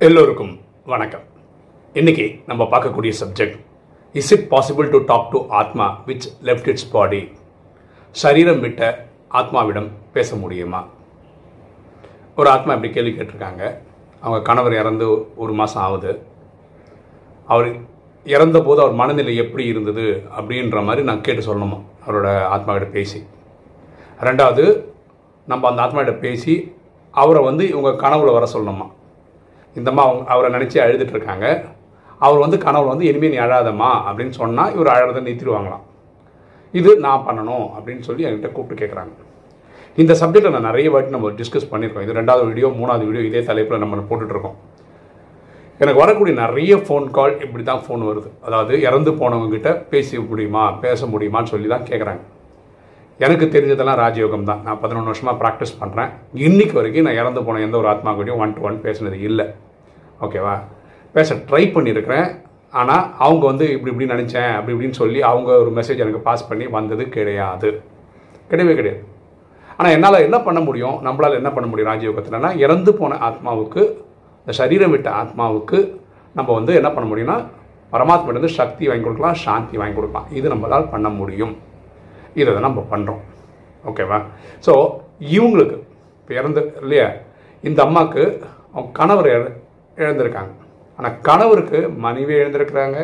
எல்லோருக்கும் வணக்கம். இன்னைக்கு நம்ம பார்க்கக்கூடிய subject is it possible to talk to atma which left its body சரீரம் விட்ட ஆத்மாவிடம் பேச முடியுமா? ஒரு ஆத்மா இப்படி கேள்வி கேட்டிருக்காங்க. அவங்க கணவர் இறந்து ஒரு மாதம் ஆகுது. அவர் இறந்தபோது அவர் மனநிலை எப்படி இருந்தது அப்படின்ற மாதிரி நான் கேட்டு சொல்லணுமா அவரோட ஆத்மாவிட பேசி. ரெண்டாவது நம்ம அந்த ஆத்மாவிட பேசி அவரை வந்து இவங்க கனவுல வர சொல்லணுமா? இந்தம்மா அவங்க அவரை நினச்சி அழுதுட்டுருக்காங்க அவர் வந்து கணவர் வந்து இனிமேல் நீ அழாதம்மா அப்படின்னு சொன்னால் இவர் அழகதை நிறுத்திடுவாங்களாம். இது நான் பண்ணணும் அப்படின்னு சொல்லி என்கிட்ட கூப்பிட்டு கேட்குறாங்க இந்த சப்ஜெக்டை நான் நிறைய வாட்டி நம்ம டிஸ்கஸ் பண்ணியிருக்கோம். இது ரெண்டாவது வீடியோ மூணாவது வீடியோ இதே தலைப்பில் நம்ம போட்டுட்ருக்கோம் எனக்கு வரக்கூடிய நிறைய ஃபோன் கால் இப்படி தான் ஃபோன் வருது. அதாவது இறந்து போனவங்ககிட்ட பேச முடியுமா பேச முடியுமான்னு சொல்லி தான் கேட்குறாங்க எனக்கு தெரிஞ்சதெல்லாம் ராஜயோகம் தான். நான் பதினொன்று வருஷமாக ப்ராக்டிஸ் பண்ணுறேன் இன்றைக்கு வரைக்கும் நான் இறந்து போன எந்த ஒரு ஆத்மா கூடயும் ஒன் டு ஒன் பேசினது இல்லை. ஓகேவா? பேச ட்ரை பண்ணியிருக்கிறேன் ஆனால் அவங்க வந்து இப்படி இப்படி நினச்சேன் அப்படி இப்படின்னு சொல்லி அவங்க ஒரு மெசேஜ் எனக்கு பாஸ் பண்ணி வந்தது கிடையாது. கிடையவே கிடையாது. ஆனால் என்னால் என்ன பண்ண முடியும்? நம்மளால் என்ன பண்ண முடியும் ராஜயோகத்தில்னா இறந்து போன ஆத்மாவுக்கு இந்த சரீரம் விட்ட ஆத்மாவுக்கு நம்ம வந்து என்ன பண்ண முடியும்னா பரமாத்மாவிலிருந்து சக்தி வாங்கி கொடுக்கலாம் சாந்தி வாங்கி கொடுக்கலாம். இது நம்மளால் பண்ண முடியும். இதை தான் நம்ம பண்ணுறோம் ஓகேவா? ஸோ இவங்களுக்கு இப்போ இறந்து இல்லையா? இந்த அம்மாவுக்கு அவங்க கணவர் இழ இழந்திருக்காங்க ஆனால் கணவருக்கு மனைவி எழுந்திருக்கிறாங்க.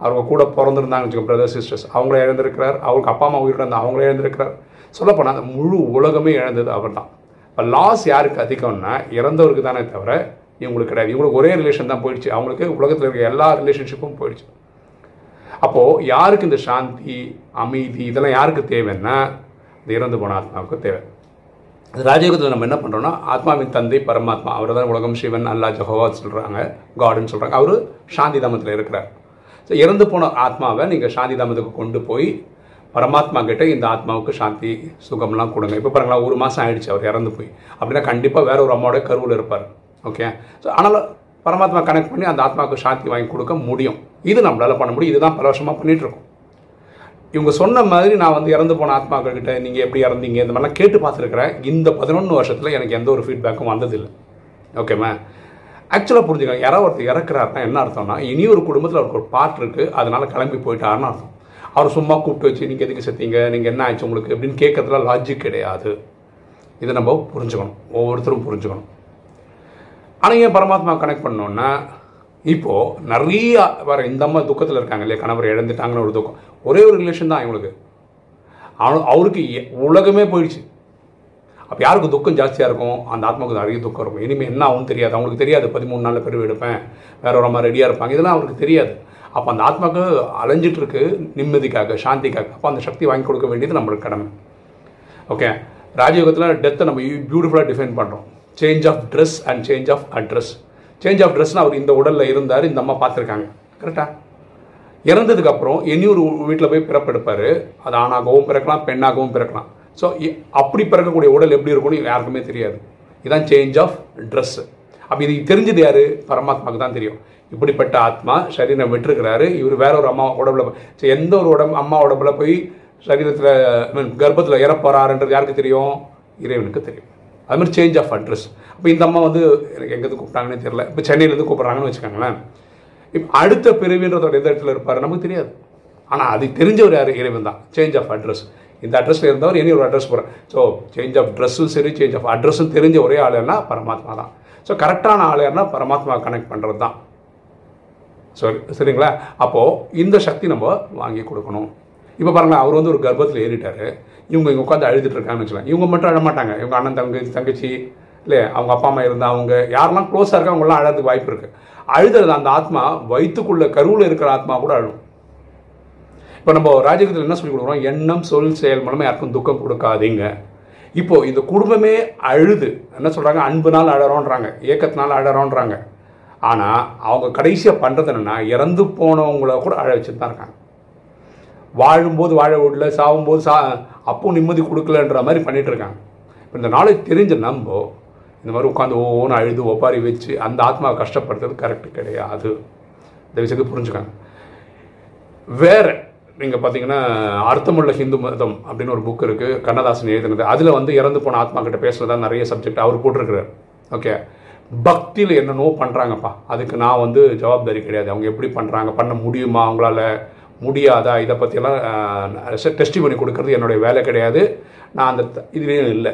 அவங்க கூட பிறந்திருந்தாங்கன்னு வச்சுக்கோ பிரதர் சிஸ்டர்ஸ் அவங்கள இழந்திருக்கிறார் அவங்களுக்கு அப்பா அம்மா உயிரிழந்த இருந்தால் அவங்களே இழந்திருக்கிறார் சொல்லப்போனால் அந்த முழு உலகமே இழந்தது அவர் தான் இப்போ லாஸ் யாருக்கு அதிகம்னா இறந்தவருக்கு தானே தவிர இவங்களுக்கு கிடையாது. இவங்களுக்கு ஒரே ரிலேஷன் தான் போயிடுச்சு. அவங்களுக்கு உலகத்தில் இருக்க எல்லா ரிலேஷன்ஷிப்பும் போயிடுச்சு. அப்போது யாருக்கு இந்த சாந்தி அமைதி இதெல்லாம் யாருக்கு தேவைன்னா இந்த இறந்து போன ஆத்மாவுக்கு தேவை. ராஜயோகத்தில் நம்ம என்ன பண்ணுறோன்னா ஆத்மாவின் தந்தை பரமாத்மா அவர் தான் உலகம் சிவன் அல்லா ஜஹோவா சொல்கிறாங்க காடுன்னு சொல்கிறாங்க அவர் சாந்தி தாமத்தில் இருக்கிறார். ஸோ இறந்து போன ஆத்மாவை நீங்கள் சாந்தி தாமத்துக்கு கொண்டு போய் பரமாத்மா கிட்டே இந்த ஆத்மாவுக்கு சாந்தி சுகம்லாம் கொடுங்க. இப்போ பாருங்களா ஒரு மாதம் ஆயிடுச்சு அவர் இறந்து போய். அப்படின்னா கண்டிப்பாக வேற ஒரு அம்மாவோட கருவில் இருப்பார். ஓகே ஸோ ஆனாலும் பரமாத்மா கனெக்ட் பண்ணி அந்த ஆத்மாவுக்கு சாந்தி வாங்கி கொடுக்க முடியும். இது நம்மளால் பண்ண முடியும். இதுதான் பல வருஷமாக பண்ணிட்டு இருக்கோம். இவங்க சொன்ன மாதிரி நான் வந்து இறந்து போன ஆத்மாக்கள் கிட்ட நீங்கள் எப்படி இறந்தீங்க இந்த மாதிரிலாம் கேட்டு பார்த்துருக்குறேன். இந்த பதினொன்று வருஷத்தில் எனக்கு எந்த ஒரு ஃபீட்பேக்கும் வந்ததில்லை. ஓகேம்மா ஆக்சுவலாக புரிஞ்சுக்கலாம் யாராவது ஒருத்தர் இறக்குறாருன்னா என்ன அர்த்தம்னா இனி ஒரு குடும்பத்தில் அவருக்கு ஒரு பாட்டு இருக்குது அதனால் கிளம்பி போயிட்டாருன்னு அர்த்தம். அவர் சும்மா கூப்பிட்டு வச்சு நீங்கள் எதுக்கு செத்தீங்க? நீங்கள் என்ன ஆச்சு உங்களுக்கு? அப்படின்னு கேட்கறதுல லாஜிக் கிடையாது. இதை நம்ம புரிஞ்சுக்கணும். ஒவ்வொருத்தரும் புரிஞ்சுக்கணும். ஆனால் ஏன் பரமாத்மா கனெக்ட் பண்ணோன்னா இப்போது நிறைய வர இந்த அம்மா துக்கத்தில் இருக்காங்க இல்லையா? கணவர் இழந்துட்டாங்கன்னு ஒரு துக்கம். ஒரே ஒரு ரிலேஷன் தான் இவங்களுக்கு. அவனு அவருக்கு எ- உலகமே போயிடுச்சு. அப்போ யாருக்கு துக்கம் ஜாஸ்தியாக இருக்கும்? அந்த ஆத்மாவுக்கு நிறைய துக்கம் இருக்கும். இனிமேல் என்ன ஆகும் தெரியாது. அவங்களுக்கு தெரியாது. பதிமூணு நாளில் பெருவு எடுப்பேன். வேற ஒரு மாதிரி ரெடியாக இருப்பாங்க. இதெல்லாம் அவருக்கு தெரியாது. அப்போ அந்த ஆத்மாவுக்கு அலைஞ்சிட்ருக்கு நிம்மதிக்காக சாந்திக்காக. அப்போ அந்த சக்தி வாங்கி கொடுக்க வேண்டியது நம்மளுக்கு கடமை. ஓகே ராஜயோகத்தில் டெத்தை நம்ம பியூட்டிஃபுல்லாக டிஃபைன் பண்ணுறோம் change of dress and change of address change of ட்ரெஸ்னு அவர் இந்த உடலில் இருந்தார் இந்த அம்மா பார்த்துருக்காங்க. கரெக்டாக இறந்ததுக்கு அப்புறம் வீட்டில் போய் பிறப்பெடுப்பார் அது ஆணாகவும் பிறக்கலாம் பெண்ணாகவும் பிறக்கலாம். ஸோ அப்படி பிறக்கக்கூடிய உடல் எப்படி இருக்கும்னு யாருக்குமே தெரியாது. இதுதான் சேஞ்ச் ஆஃப் ட்ரெஸ்ஸு அப்போ இது தெரிஞ்சது யார்? பரமாத்மாவுக்கு தான் தெரியும். இப்படிப்பட்ட ஆத்மா சரீரம் விட்டுருக்கிறாரு. இவர் வேற ஒரு அம்மா உடம்புல எந்த ஒரு உடம்பு அம்மா உடம்புல போய் சரீரத்தில் மீன் கர்ப்பத்தில் இறப்பறாருன்றது யாருக்கு தெரியும்? இறைவனுக்கு தெரியும். அது மாதிரி சேஞ்ச் ஆஃப் அட்ரஸ் இப்போ இந்த அம்மா வந்து எனக்கு எங்கேருந்து கூப்பிட்டாங்கன்னே தெரியல. இப்போ சென்னையிலேருந்து கூப்பிட்றாங்கன்னு வச்சுக்கோங்களேன். இப்போ அடுத்த பிரிவின்றதோட எந்த இடத்துல இருப்பார் நமக்கு தெரியாது. ஆனால் அது தெரிஞ்சவர் யார்? இறைவன் தான். சேஞ்ச் ஆஃப் அட்ரஸ் இந்த அட்ரஸில் இருந்தவர் இனி ஒரு அட்ரஸ் போகிறேன் ஸோ சேஞ்ச் ஆஃப் ட்ரெஸ்ஸும் சரி சேஞ்ச் ஆஃப் அட்ரஸும் தெரிஞ்ச ஒரே ஆளுன்னா பரமாத்மா தான். ஸோ கரெக்டான ஆள் யாருன்னா பரமாத்மா கனெக்ட் பண்ணுறது தான் சரி சரிங்களா? அப்போது இந்த சக்தி நம்ம வாங்கி கொடுக்கணும். இப்போ பாருங்கள் அவர் வந்து ஒரு கர்ப்பத்தில் ஏறிட்டார். இவங்க இங்கே உட்காந்து அழுதுட்டு இருக்காங்கன்னு வச்சுக்கலாம் இவங்க மட்டும் அழமாட்டாங்க இவங்க அண்ணன் தங்கச்சி தங்கச்சி இல்லை அவங்க அப்பா அம்மா இருந்தால் அவங்க யாரெல்லாம் க்ளோஸாக இருக்கா அவங்களாம் அழறதுக்கு வாய்ப்பு இருக்குது அழுதுறது அந்த ஆத்மா வயிற்றுக்குள்ள கருவில் இருக்கிற ஆத்மா கூட அழும். இப்போ நம்ம ராஜகத்தில் என்ன சொல்லி கொடுக்குறோம்? எண்ணம் சொல் செயல் மூலமாக யாருக்கும் துக்கம் கொடுக்காதீங்க. இப்போது இந்த குடும்பமே அழுது. என்ன சொல்கிறாங்க அன்புனால் அழறோன்றாங்க. ஏக்கத்தினால் அழறோன்றாங்க. ஆனால் அவங்க கடைசியாக பண்ணுறது என்னென்னா இறந்து போனவங்கள கூட அழ வச்சுட்டு தான் இருக்காங்க. வாழும்போது வாழ விடல சாகும்போது சா அப்பவும் நிம்மதி கொடுக்கலன்ற மாதிரி பண்ணிகிட்ருக்காங்க இப்போ இந்த நாளைக்கு தெரிஞ்ச நம்ம இந்த மாதிரி உட்காந்து ஒவ்வொன்று அழுது ஒப்பாரி வச்சு அந்த ஆத்மாவை கஷ்டப்படுத்துறது கரெக்ட் கிடையாது. இந்த விஷயத்தை புரிஞ்சுக்காங்க. வேற நீங்கள் பார்த்தீங்கன்னா அர்த்தமுள்ள ஹிந்து மதம் அப்படின்னு ஒரு புக் இருக்குது கண்ணதாசன் எழுதினது. அதில் வந்து இறந்து போன ஆத்மா கிட்ட பேசுகிறதா நிறைய சப்ஜெக்ட் அவர் போட்டிருக்கிறார். ஓகே பக்தியில் என்னென்னவோ பண்ணுறாங்கப்பா அதுக்கு நான் வந்து ஜவாப்தாரி கிடையாது. அவங்க எப்படி பண்ணுறாங்க பண்ண முடியுமா அவங்களால? முடியாதா? இதை பற்றியெல்லாம் டெஸ்டி பண்ணி கொடுக்கறது என்னுடைய வேலை கிடையாது. நான் அந்த இதுலேயும் இல்லை.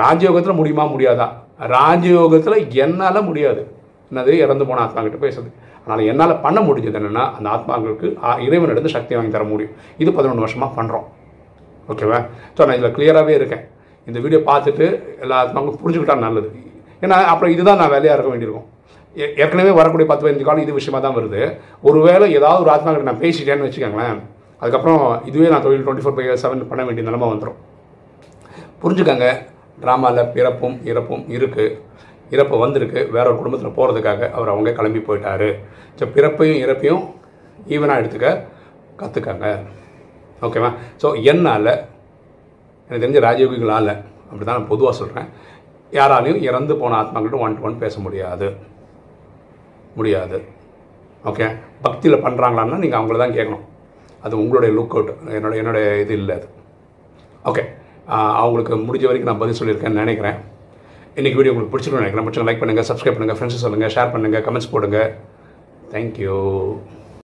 ராஜயோகத்தில் முடியுமா? முடியாதா? ராஜயோகத்தில் என்னால் முடியாது. என்னது? இறந்து போன ஆத்மாக்கிட்ட பேசுறது. அதனால் என்னால் பண்ண முடிஞ்சது என்னென்னா அந்த ஆத்மாக்களுக்கு இறைவனிடந்து சக்தி வாங்கி தர முடியும். இது பதினொன்று வருஷமாக பண்ணுறோம் ஓகேவா? ஸோ நான் இதில் கிளியராகவே இருக்கேன். இந்த வீடியோ பார்த்துட்டு எல்லா ஆத்மாக்களும் புரிஞ்சுக்கிட்டா நல்லது. ஏன்னா அப்புறம் இதுதான் நான் வேலையாக இருக்க வேண்டியிருக்கும். ஏற்கனவே வரக்கூடிய பத்து பதினஞ்சு காலம் இது விஷயமா தான் வருது. ஒருவேளை ஏதாவது ஒரு ஆத்மாக்கிட்ட நான் பேசிட்டேன்னு வச்சுக்கோங்களேன் அதுக்கப்புறம் இதுவே நான் தொழில் டுவெண்ட்டி ஃபோர் பை செவன் பண்ண வேண்டிய நிலமை வந்துடும் புரிஞ்சுக்கங்க ட்ராமாவில் பிறப்பும் இறப்பும் இருக்குது இறப்பு வந்திருக்கு வேற ஒரு குடும்பத்தில் போகிறதுக்காக அவர் அவங்க கிளம்பி போயிட்டாரு. ஸோ பிறப்பையும் இறப்பையும் ஈவனாக எடுத்துக்க கற்றுக்கங்க ஓகேவா? ஸோ என்னால் எனக்கு தெரிஞ்ச ராஜயோகிகளால் அப்படி தான் நான் பொதுவாக சொல்கிறேன் யாராலையும் இறந்து போன ஆத்மாக்கிட்ட ஒன் டு ஒன் பேச முடியாது. முடியாது. ஓகே பக்தியில் பண்ணுறாங்களான்னா நீங்கள் அவங்கள தான் கேட்கணும் அது உங்களுடைய லுக் அவுட் என்னோட என்னுடைய இது இல்லை அது. ஓகே அவங்களுக்கு முடிஞ்ச வரைக்கும் நான் பதில் சொல்லியிருக்கேன்னு நினைக்கிறேன். இன்றைக்கி வீடியோ உங்களுக்கு பிடிச்சிருக்கணும் நினைக்கிறேன். பிடிச்சவங்க லைக் பண்ணுங்கள் சப்ஸ்கிரைப் பண்ணுங்கள் ஃப்ரெண்ட்ஸ் சொல்லுங்கள் ஷேர் பண்ணுங்கள் கமெண்ட்ஸ் போடுங்க. தேங்க்யூ